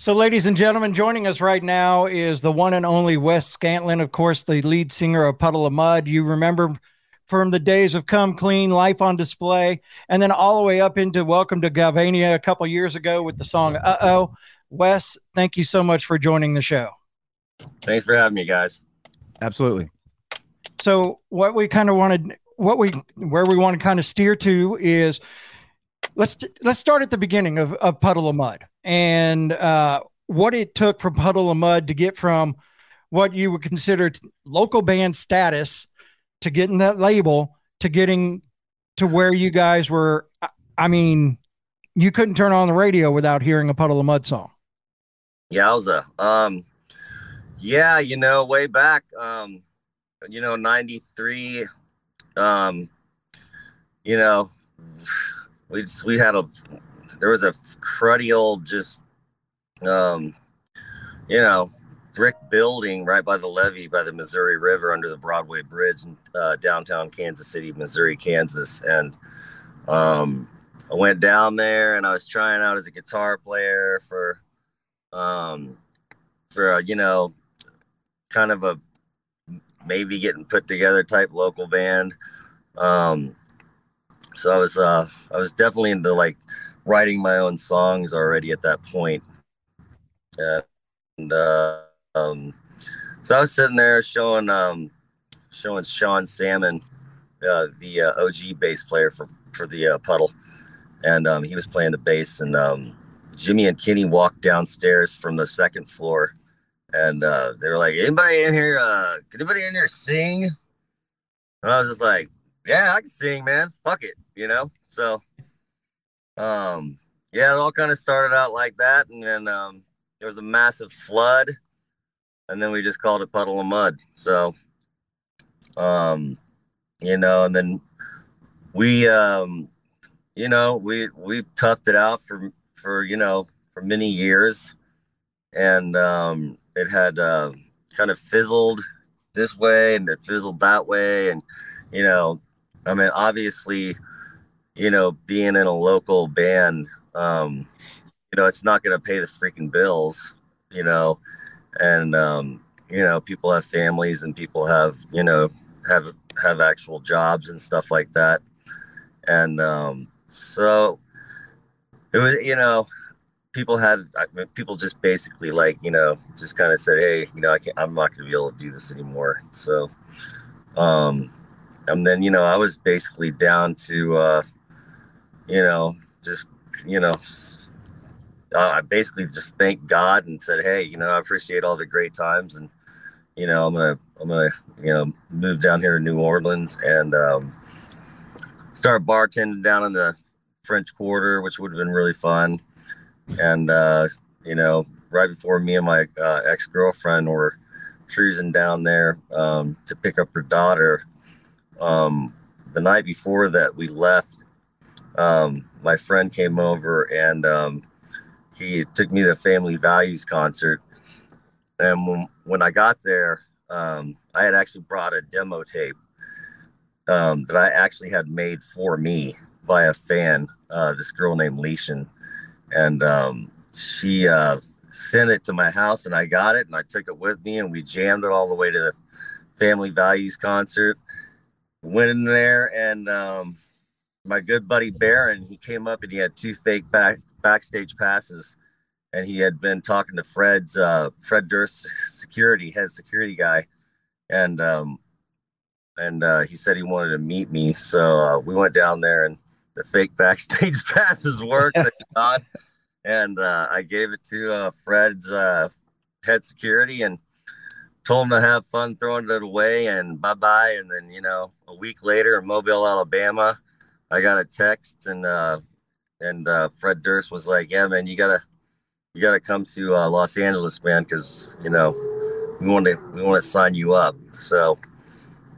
So, ladies and gentlemen, joining us right now is the one and only Wes Scantlin, of course, the lead singer of Puddle of Mudd. You remember from the days of Come Clean, Life on Display, and then all the way up into Welcome to Galvania a couple years ago with the song Uh Oh. Wes, thank you so much for joining the show. Thanks for having me, guys. Absolutely. So, what we kind of wanted, what we, where we want to kind of steer to is let's let's start at the beginning of, of Puddle of Mudd and uh, what it took for Puddle of Mudd to get from what you would consider local band status to getting that label to getting to where you guys were. I mean, you couldn't turn on the radio without hearing a Puddle of Mudd song. Yowza. Um, yeah, you know, way back, um, you know, 93, um, you know, we just, we had a there was a cruddy old just um you know brick building right by the levee by the Missouri River under the Broadway Bridge in uh, downtown Kansas City, Missouri, Kansas, and um, I went down there and I was trying out as a guitar player for um, for a, you know kind of a maybe getting put together type local band. Um, so I was uh I was definitely into like writing my own songs already at that point. And uh, um, so I was sitting there showing um, showing Sean Sammon, uh, the uh, OG bass player for for the uh, Puddle, and um, he was playing the bass. And um, Jimmy and Kenny walked downstairs from the second floor, and uh, they were like, "Anybody in here? Uh, can anybody in here sing?" And I was just like, "Yeah, I can sing, man. Fuck it," you know. So um, yeah, it all kind of started out like that, and then um, there was a massive flood, and then we just called it Puddle of Mudd. So, um, you know, and then we, um, you know, we we toughed it out for for you know for many years, and um, it had uh, kind of fizzled this way and it fizzled that way, and you know, I mean, obviously you know, being in a local band, um, you know, it's not going to pay the freaking bills, you know, and, um, you know, people have families and people have, you know, have, have actual jobs and stuff like that. And, um, so it was, you know, people had, I mean, people just basically like, you know, just kind of said, Hey, you know, I can't, I'm not going to be able to do this anymore. So, um, and then, you know, I was basically down to, uh, you know, just, you know, uh, I basically just thanked God and said, Hey, you know, I appreciate all the great times. And, you know, I'm to, I'm to, you know, move down here to New Orleans and, um, start bartending down in the French Quarter, which would have been really fun. And, uh, you know, right before me and my uh, ex girlfriend were cruising down there um, to pick up her daughter, um, the night before that we left, um, my friend came over and um, he took me to a family values concert. And when, I got there, um, I had actually brought a demo tape um, that I actually had made for me by a fan, uh, this girl named Leishan. And um, she uh, sent it to my house and I got it and I took it with me and we jammed it all the way to the family values concert. Went in there and um, my good buddy Baron, he came up and he had two fake back backstage passes, and he had been talking to Fred's uh, Fred Durst, security head security guy, and um, and uh, he said he wanted to meet me, so uh, we went down there and the fake backstage passes worked, God, and uh, I gave it to uh, Fred's uh, head security and told him to have fun throwing it away and bye bye, and then you know a week later in Mobile, Alabama I got a text and uh, and uh, Fred Durst was like, "Yeah, man, you gotta you gotta come to uh, Los Angeles, man, because you know we want to we want to sign you up." So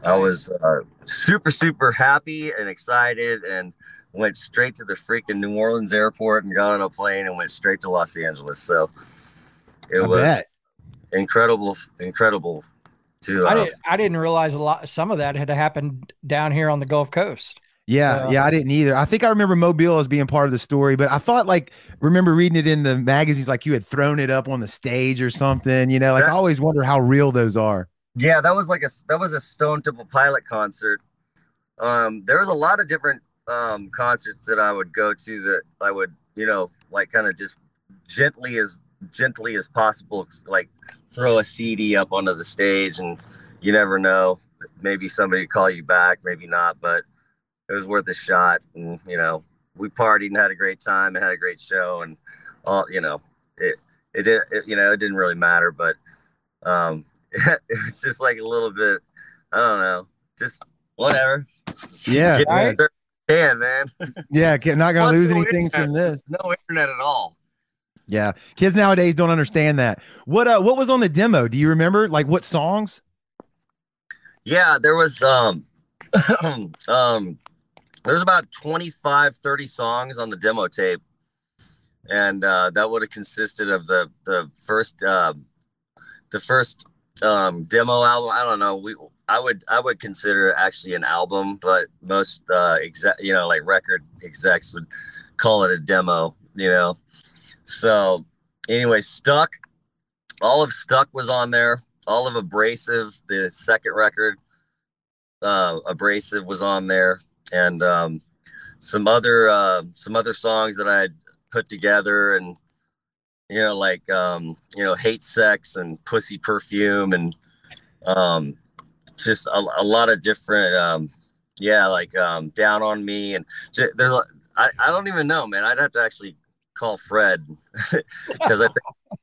I was uh, super super happy and excited and went straight to the freaking New Orleans airport and got on a plane and went straight to Los Angeles. So it I was bet. Incredible, incredible. To I, uh, did, I didn't realize a lot. Some of that had happened down here on the Gulf Coast. Yeah, So- yeah, I didn't either. I think I remember Mobile as being part of the story, but I thought like remember reading it in the magazines like you had thrown it up on the stage or something. You know, like I always wonder how real those are. Yeah, that was like a that was a Stone Temple Pilot concert. Um, there was a lot of different um, concerts that I would go to that I would, you know, like kind of just gently as gently as possible, like throw a CD up onto the stage, and you never know, maybe somebody call you back, maybe not, but it was worth a shot. And you know, we partied and had a great time and had a great show, and all you know, it it did, it, you know, it didn't really matter, but um, it was just like a little bit, I don't know, just whatever. Yeah, Get yeah, there, can man. yeah. Not gonna What's lose the anything internet? from this. No internet at all. Yeah, kids nowadays don't understand that. What uh, what was on the demo? Do you remember? Like what songs? Yeah, there was um um there's about 25 30 songs on the demo tape. And uh that would have consisted of the the first uh the first um demo album. I don't know. We I would I would consider actually an album, but most uh exec you know like record execs would call it a demo, you know. So anyway, Stuck, all of Stuck was on there. All of Abrasive, the second record, uh, Abrasive was on there, and um, some other uh, some other songs that I had put together, and you know, like um, you know, Hate Sex and Pussy Perfume, and um, just a, a lot of different, um, yeah, like um, Down on Me, and j- there's a, I, I don't even know, man. I'd have to actually call Fred because I think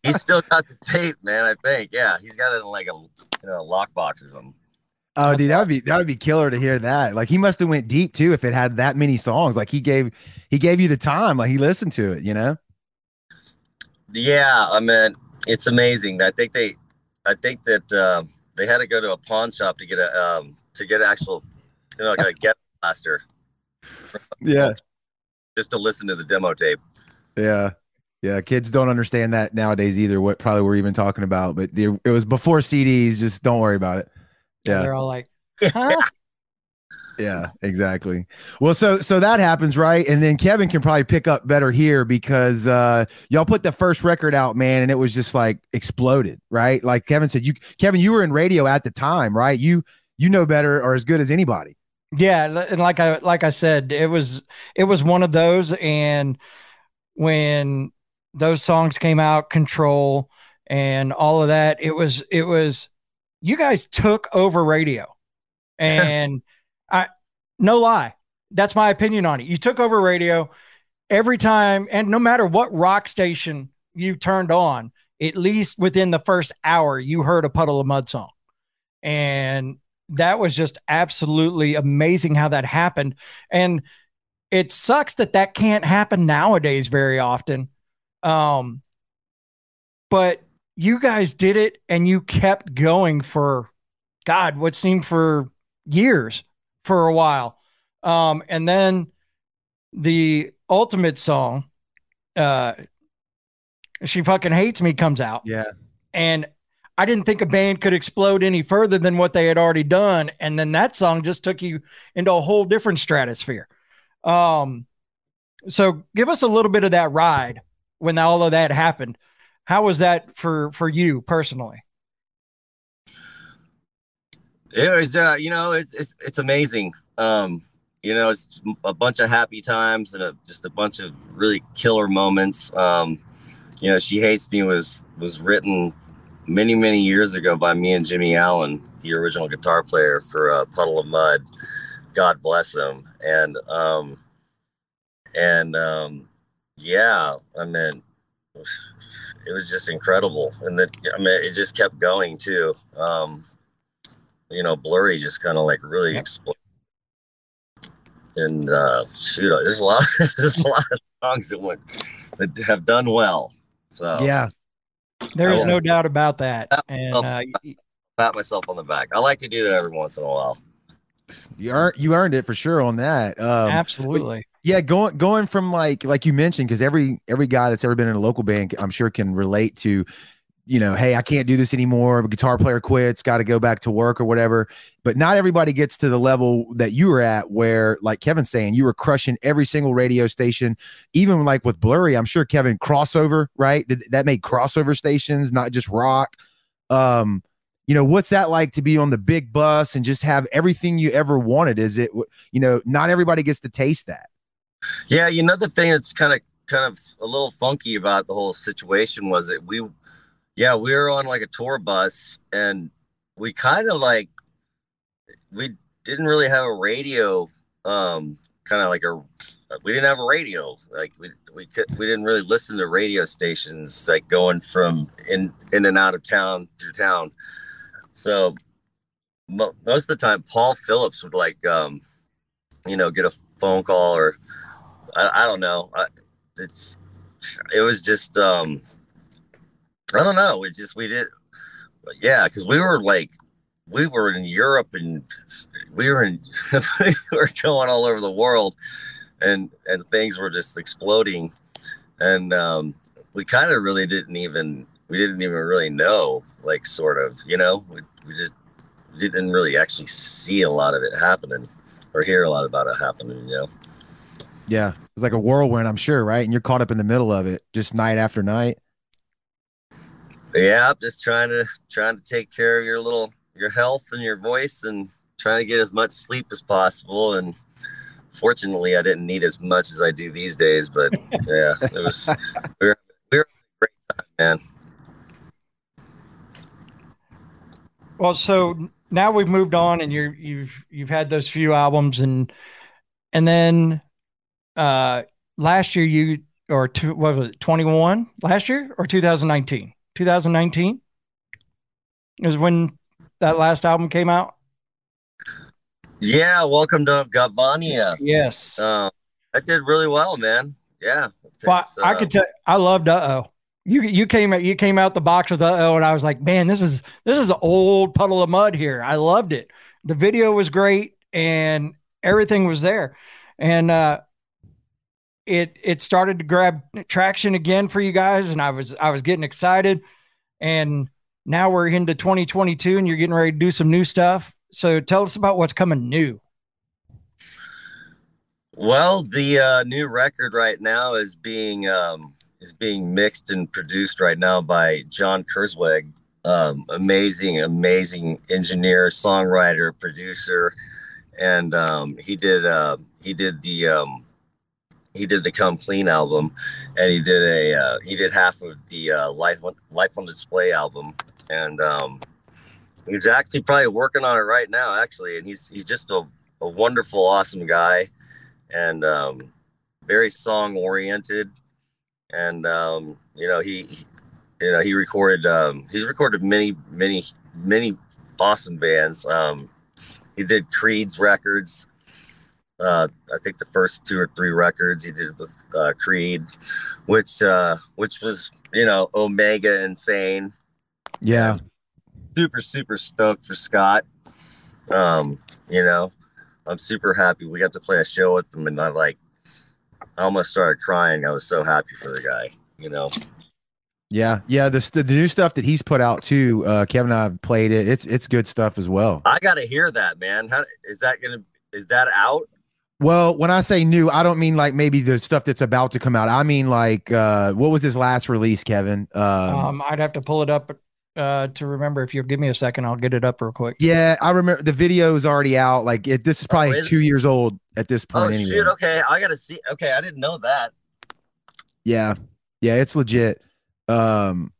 he's still got the tape, man. I think, yeah, he's got it in like a you know lockbox or something. Oh, dude, that would be that would be killer to hear that. Like he must have went deep too if it had that many songs. Like he gave he gave you the time. Like he listened to it. You know. Yeah, I mean, it's amazing. I think they, I think that uh, they had to go to a pawn shop to get a um, to get actual, you know, like a get blaster Yeah. just to listen to the demo tape. Yeah. Yeah. Kids don't understand that nowadays either. What probably we're even talking about, but the, it was before CDs. Just don't worry about it. Yeah. They're all like, huh? Yeah, exactly. Well, so so that happens, right? And then Kevin can probably pick up better here because uh y'all put the first record out, man, and it was just like exploded, right? Like Kevin said, you Kevin, you were in radio at the time, right? You you know better or as good as anybody. Yeah, and like I like I said, it was it was one of those, and when those songs came out, Control and all of that, it was it was you guys took over radio, and I no lie, that's my opinion on it. You took over radio every time, and no matter what rock station you turned on, at least within the first hour, you heard a Puddle of Mudd song, and that was just absolutely amazing how that happened. And it sucks that that can't happen nowadays very often. Um, but you guys did it and you kept going for God, what seemed for years for a while. Um, and then the ultimate song, uh, She Fucking Hates Me comes out Yeah. and I didn't think a band could explode any further than what they had already done. And then that song just took you into a whole different stratosphere. Um, so give us a little bit of that ride when all of that happened. How was that for for you personally? It was, uh, you know, it's it's it's amazing. Um, you know, it's a bunch of happy times and a, just a bunch of really killer moments. Um, you know, she hates me was was written many many years ago by me and Jimmy Allen, the original guitar player for uh, Puddle of Mudd. God bless him. And um, and um, yeah, I mean, it was just incredible, and that I mean, it just kept going too. Um, you know, blurry just kind of like really exploded. And uh, shoot, there's a lot, there's a lot of songs that went that have done well. So Yeah. There is no doubt about that. And uh, pat myself on the back. I like to do that every once in a while. You earned you earned it for sure on that. Um absolutely. yeah, going going from like like you mentioned, because every every guy that's ever been in a local band, I'm sure can relate to you know, hey, I can't do this anymore. A guitar player quits, got to go back to work or whatever. But not everybody gets to the level that you were at, where, like Kevin's saying, you were crushing every single radio station, even like with Blurry. I'm sure Kevin crossover, right? That made crossover stations, not just rock. Um, you know, what's that like to be on the big bus and just have everything you ever wanted? Is it, you know, not everybody gets to taste that. Yeah, you know, the thing that's kind of kind of a little funky about the whole situation was that we yeah, we were on like a tour bus and we kind of like we didn't really have a radio um kind of like a we didn't have a radio like we we could we didn't really listen to radio stations like going from in in and out of town through town so mo- most of the time paul phillips would like um you know get a phone call or i, I don't know I, it's it was just um I don't know. We just we did, yeah, because we were like we were in Europe and we were in we were going all over the world, and and things were just exploding, and um, we kind of really didn't even we didn't even really know like sort of you know? We, we just didn't really actually see a lot of it happening or hear a lot about it happening you know? Yeah. It's like a whirlwind i'm sure right? And you're caught up in the middle of it just night after night. Yeah, just trying to trying to take care of your little your health and your voice and trying to get as much sleep as possible. And fortunately I didn't need as much as I do these days, but yeah, it was we were, we were a great time, man. Well, so now we've moved on and you're you've you've had those few albums and and then uh last year you or two what was it 21 last year or 2019 2019 is when that last album came out. Yeah, welcome to Galvania. Yes, uh, I did really well, man. Yeah, well, uh, I could tell. I loved Uh Oh. You you came you came out the box with Oh, and I was like, man, this is this is an old Puddle of Mudd here. I loved it. The video was great, and everything was there, and uh, it it started to grab traction again for you guys, and I was I was getting excited, and now we're into 2022, and you're getting ready to do some new stuff. So tell us about what's coming new. Well, the uh, new record right now is being um, is being mixed and produced right now by John Kurzweg. Um, amazing, amazing engineer, songwriter, producer, and um, he did uh, he did the um, he did the Come Clean album, and he did a uh, he did half of the uh, Life Life on Display album, and um, he's actually probably working on it right now, actually, and he's he's just a, a wonderful, awesome guy, and um, very song oriented, and um, you know he, he, you know he recorded um, he's recorded many many many awesome bands. Um, he did Creed's records uh, I think the first two or three records he did with uh, Creed, which uh, which was you know Omega insane. Yeah, super super stoked for Scott. Um, you know, I'm super happy we got to play a show with him, and I like I almost started crying. I was so happy for the guy. You know. Yeah, yeah. The, the new stuff that he's put out too. Uh, Kevin and I played it. It's it's good stuff as well. I got to hear that, man. How is that gonna? Is that out? Well, when I say new, I don't mean like maybe the stuff that's about to come out. I mean like uh what was his last release, Kevin? Um, um I'd have to pull it up uh to remember. If you'll give me a second, I'll get it up real quick. Yeah, I remember the video is already out. Like it, this is probably oh, is two it? years old at this point. Oh anyway. shit! Okay, I gotta see. Okay, I didn't know that. Yeah, yeah, it's legit. Um,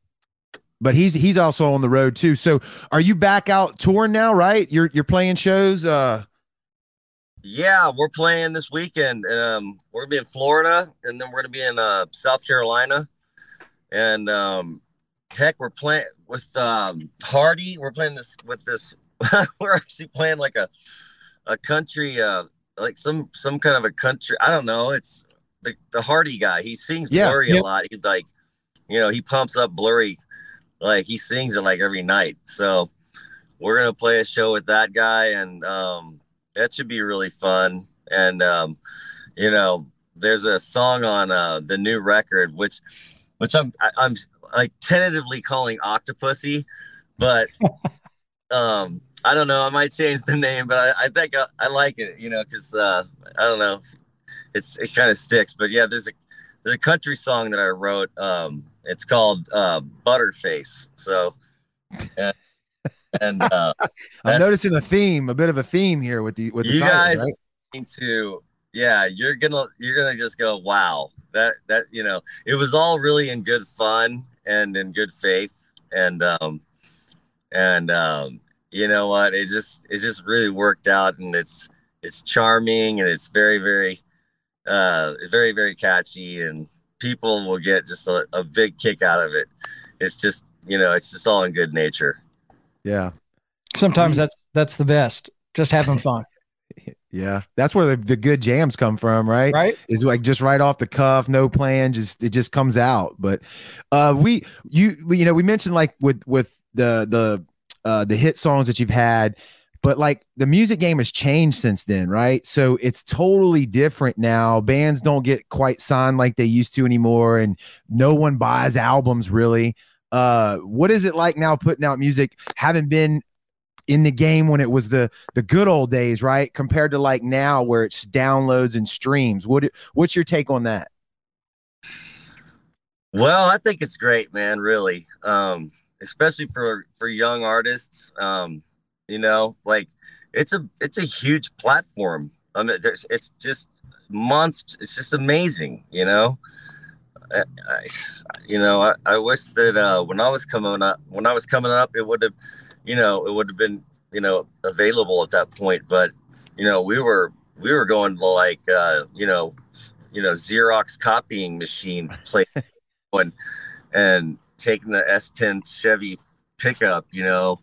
but he's he's also on the road too. So, are you back out touring now? Right? You're you're playing shows. Uh, yeah, we're playing this weekend. Um, we're gonna be in Florida, and then we're gonna be in uh, South Carolina, and um, heck, we're playing with um, Hardy. We're playing this with this. we're actually playing like a a country, uh, like some some kind of a country. I don't know. It's the the Hardy guy. He sings yeah, blurry yeah. a lot. He's like, you know, he pumps up blurry, like he sings it like every night. So we're gonna play a show with that guy, and um, that should be really fun. And um, you know, there's a song on uh, the new record which which I'm I, I'm like tentatively calling Octopussy, but um I don't know. I might change the name, but I, I think I, I like it, you know, because uh, I don't know, it's it kind of sticks. But yeah, there's a there's a country song that I wrote. Um, it's called uh, Butterface. So, and, and uh, I'm noticing a theme, a bit of a theme here with the with the you title, guys right? into yeah, you're gonna you're gonna just go wow that that you know it was all really in good fun and in good faith. And um and um you know what? It just it just really worked out and it's it's charming and it's very very uh very very catchy and people will get just a, a big kick out of it. It's just you know it's just all in good nature. Yeah, Sometimes that's that's the best. Just having fun, yeah. That's where the, the good jams come from, right? right? Is like just right off the cuff, no plan, just it just comes out. But uh, we you we, you know we mentioned like with with the the uh the hit songs that you've had. But like the music game has changed since then, right? So it's totally different now. Bands don't get quite signed like they used to anymore, and no one buys albums really. Uh, what is it like now putting out music, having been in the game when it was the the good old days, right? Compared to like now where it's downloads and streams. What what's your take on that? Well, I think it's great, man. Really, um, especially for for young artists. Um, you know, like it's a it's a huge platform. I mean, it's just monster. It's just amazing. You know, I, I, you know, I, I wish that uh, when I was coming up, when I was coming up, it would have, you know, it would have been, you know, available at that point. But you know, we were we were going to like, uh, you know, you know, Xerox copying machine play and and taking the S10 Chevy pickup, you know,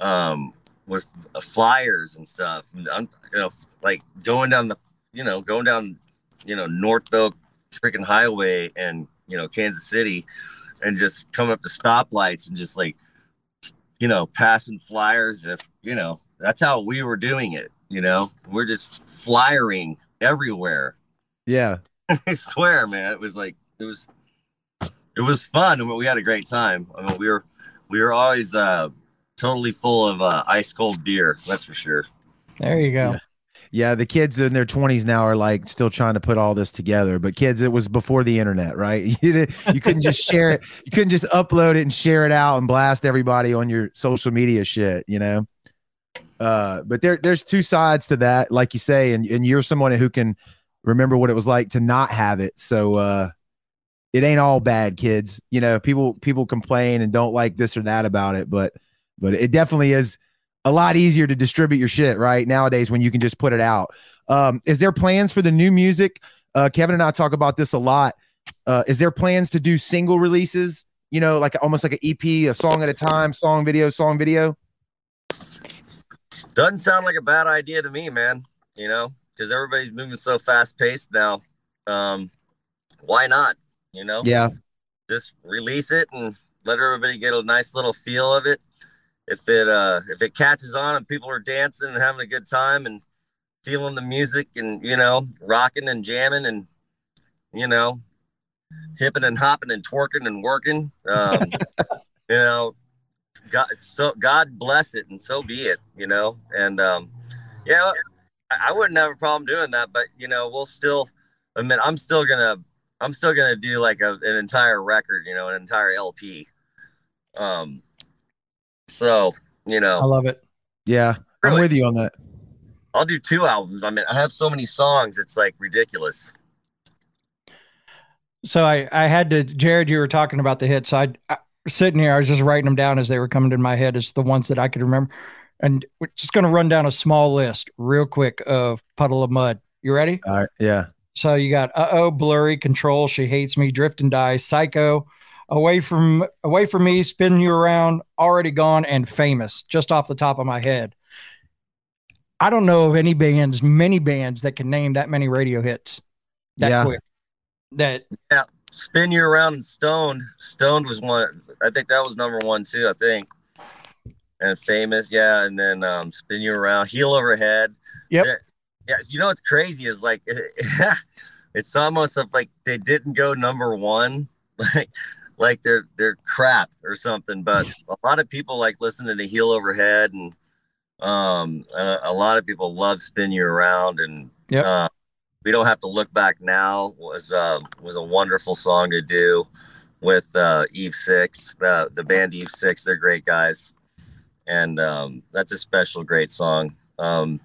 um, with uh, flyers and stuff. And I'm, you know, like going down the, you know, going down, you know, North Oak freaking highway and, you know, Kansas City and just coming up to stoplights and just like, you know, passing flyers. If, you know, that's how we were doing it, you know, we're just flyering everywhere. Yeah. I swear, man, it was like, it was, it was fun. I mean, we had a great time. I mean, we were, we were always, uh, totally full of uh, ice cold beer. That's for sure. There you go. Yeah. Yeah, the kids in their 20s now are like still trying to put all this together. But kids, it was before the internet, right? You you couldn't just share it. You couldn't just upload it and share it out and blast everybody on your social media shit, you know. Uh, but there, there's two sides to that, like you say, and and you're someone who can remember what it was like to not have it. So uh, it ain't all bad, kids. You know, people people complain and don't like this or that about it, but but it definitely is a lot easier to distribute your shit right nowadays when you can just put it out. Um, is there plans for the new music? Uh, Kevin and I talk about this a lot. Uh, is there plans to do single releases? You know, like almost like an EP, a song at a time, song video, song video. Doesn't sound like a bad idea to me, man. You know, because everybody's moving so fast paced now. Um, why not? You know, Yeah, just release it and let everybody get a nice little feel of it. If it uh if it catches on and people are dancing and having a good time and feeling the music and you know rocking and jamming and you know hipping and hopping and twerking and working, um, you know, God so God bless it and so be it. You know, and um, yeah, I, I wouldn't have a problem doing that, but you know, we'll still. I mean, I'm still gonna I'm still gonna do like a, an entire record, you know, an entire LP. Um, so you know, I love it. yeah, I'm with you on that. I'll do two albums. I mean, I have so many songs, it's like ridiculous. So I I had to Jared. You were talking about the hits. I, I sitting here. I was just writing them down as they were coming to my head as the ones that I could remember. And we're just going to run down a small list real quick of Puddle of Mudd. You ready? All right, yeah, So you got uh oh, blurry, control, she hates me, drift and die, psycho, away from away from me, spin you around, already gone, and famous. Just off the top of my head, I don't know of any bands, many bands that can name that many radio hits that Yeah. quick. That yeah, Spin you around and stoned. Stoned was one. I think that was number one too. I think. And famous, yeah. And then um, spin you around, heel overhead. Yep. Yeah, yeah. You know what's crazy is like it's almost like they didn't go number one. Like like they're they're crap or something. But a lot of people like listening to Heel Overhead, and um, a, a lot of people love Spin You Around, and Yep. uh, we don't have to look back now was uh, was a wonderful song to do with uh, Eve Six, the the band Eve Six. They're great guys, and um, that's a special great song. Um,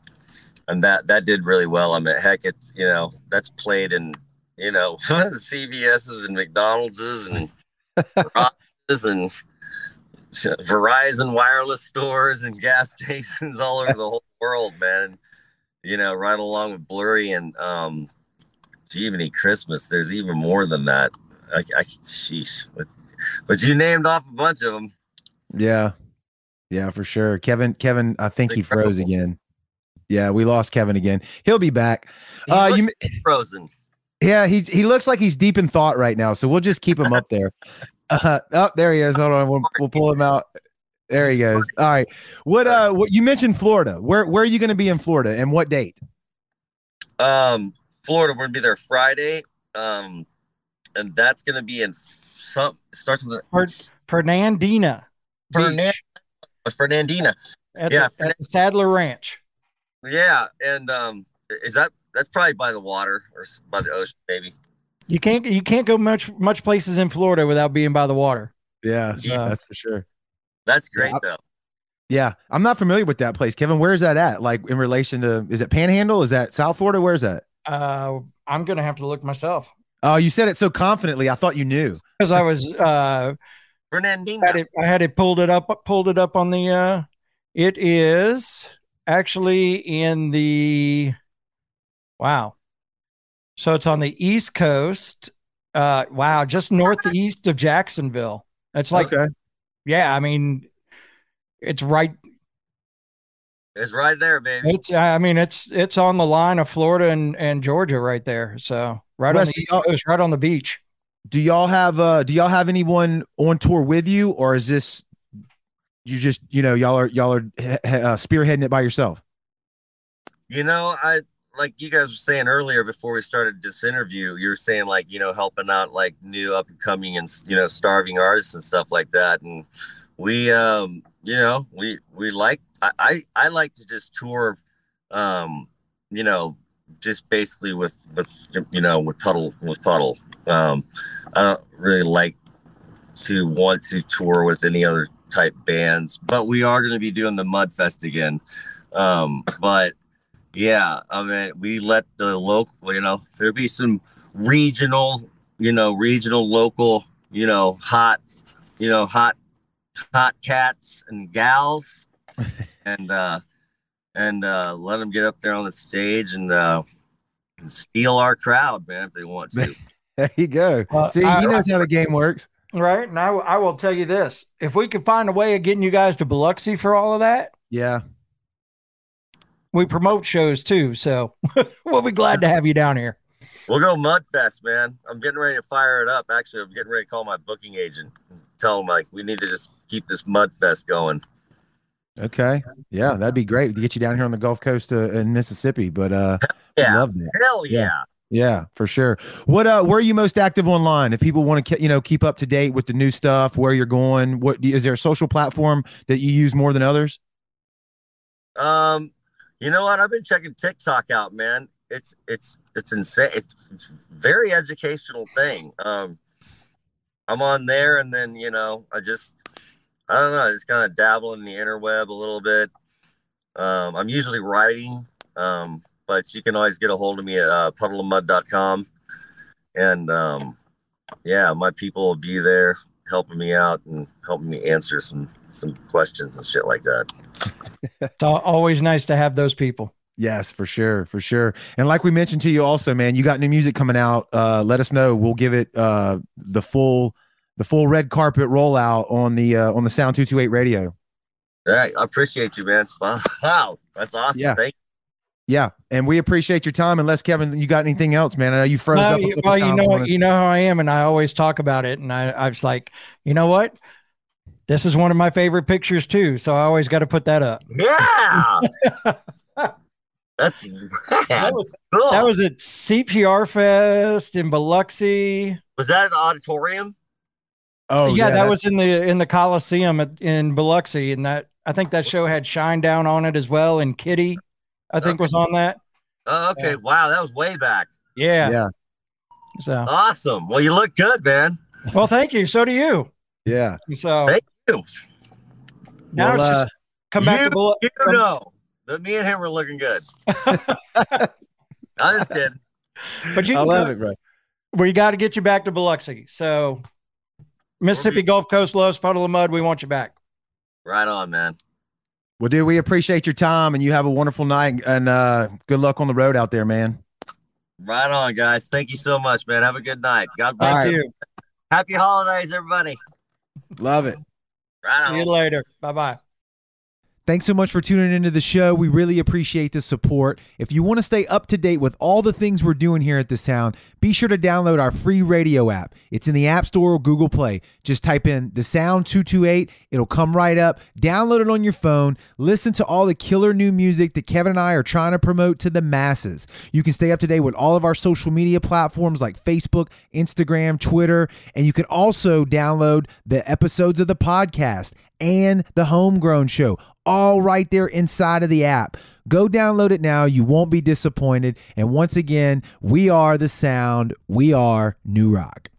and that that did really well. I mean, heck, it's you know that's played in you know CVS's and McDonald's and Rogers and Verizon wireless stores and gas stations all over the whole world, man. You know, right along with Blurry and um, Jiminy Christmas. There's even more than that. I, I sheesh, but, but you named off a bunch of them. Yeah. Yeah, for sure. Kevin, Kevin, I think he froze again. Yeah, we lost Kevin again. He'll be back. He Uh, you, frozen. Yeah, he he looks like he's deep in thought right now, so we'll just keep him up there. Uh, oh, there he is. Hold on, we'll, we'll pull him out. There he goes. All right. What uh, what you mentioned Florida? Where where are you going to be in Florida, and what date? Um, Florida, we're gonna be there Friday. Um, and that's gonna be in some starts with Fer- Fernandina. Fernan- Fernandina. at, yeah, the, at the Sadler Ranch. Yeah, and um, is that that's probably by the water or by the ocean, maybe. You can't you can't go much much places in Florida without being by the water. Yeah, Yeah. that's for sure. That's great Yeah. though. Yeah, I'm not familiar with that place, Kevin. Where is that at? Like in relation to? Is it Panhandle? Is that South Florida? Where's that? Uh, I'm gonna have to look myself Oh, you said it so confidently. I thought you knew. because I was uh Fernandina. had it I had it pulled it up pulled it up on the uh it is actually in the wow. So it's on the east coast. Uh wow, just northeast of Jacksonville. It's like okay. yeah, I mean it's right It's right there, baby. it's I mean it's it's on the line of Florida and, and Georgia right there. So right Wes, on the east coast, right on the beach. Do y'all have uh do y'all have anyone on tour with you or is this you just you know y'all are y'all are he- he- uh, spearheading it by yourself? You know, I like you guys were saying earlier before we started this interview. You were saying like you know helping out like new up and coming and you know starving artists and stuff like that. And we, um, you know, we we like I I, I like to just tour, um, you know, just basically with with you know with puddle with puddle. Um, I don't really like to want to tour with any other type bands, but we are going to be doing the Mudfest again. Um, but yeah, I mean, we let the local, you know, there'll be some regional, you know, regional, local, you know, hot, you know, hot, hot cats and gals, and uh, and uh, let them get up there on the stage and uh, and steal our crowd, man, if they want to. There you go. Uh, See, I- he knows how the game works. Right. And I, I will tell you this if we could find a way of getting you guys to Biloxi for all of that, Yeah. We promote shows too. So we'll be glad to have you down here. We'll go Mudfest, man. I'm getting ready to fire it up. Actually, I'm getting ready to call my booking agent. and Tell him like we need to just keep this Mudfest going. Okay. Yeah, that'd be great to get you down here on the Gulf Coast uh, in Mississippi. But uh, Yeah. love that. Hell Yeah. yeah. Yeah, for sure. What uh where are you most active online? If people want to you know keep up to date with the new stuff, where you're going, what is there a social platform that you use more than others? Um, you know what? I've been checking TikTok out, man. It's it's it's insane. It's, it's very educational thing. Um, I'm on there, and then you know, I just I don't know, I just kind of dabble in the interweb a little bit. Um, I'm usually writing, um, but you can always get a hold of me at uh, puddleofmudd.com, and um, yeah, my people will be there helping me out and helping me answer some some questions and shit like that. It's always nice to have those people. Yes, for sure, for sure. And like we mentioned to you also, man, you got new music coming out. Uh let us know. We'll give it uh the full the full red carpet rollout on the uh on the Sound 228 radio. All right, I appreciate you, man. Wow, that's awesome. Yeah. Thank Yeah, and we appreciate your time. Unless Kevin, you got anything else, man? I know you froze No, up. a well, you times know, on us. you know how I am, and I always talk about it. And I, I was like, you know what? This is one of my favorite pictures too. So I always got to put that up. Yeah. that's That was cool. that was at CPR Fest in Biloxi. was that an auditorium? Oh yeah, that that- was in the in the Coliseum at, in Biloxi, and that I think that show had Shinedown on it as well, and Kittie, I think was on that. Oh, okay. Wow, that was way back. Yeah. yeah, So, Awesome. Well, you look good, man. well, thank you. So do you. yeah. So Thank you. now Well, it's just uh, come back you- to Bil- You come- know that me and him were looking good. I'm just kidding. but you I love come- it, bro. we got to get you back to Biloxi. So Mississippi Gulf Coast loves Puddle of Mudd. We want you back. Right on, man. Well, dude, we appreciate your time, and you have a wonderful night, and uh, good luck on the road out there, man. Right on, guys. Thank you so much, man. Have a good night. God bless right. you. Happy holidays, everybody. Love it. Right See you later. Bye bye. Thanks so much for tuning into the show. We really appreciate the support. If you want to stay up to date with all the things we're doing here at The Sound, be sure to download our free radio app. It's in the App Store or Google Play. Just type in The Sound 228, it'll come right up. Download it on your phone. Listen to all the killer new music that Kevin and I are trying to promote to the masses. You can stay up to date with all of our social media platforms like Facebook, Instagram, Twitter, and you can also download the episodes of the podcast and the Homegrown Show all right there inside of the app. Go download it now. You won't be disappointed. And once again, we are the sound. We are New Rock.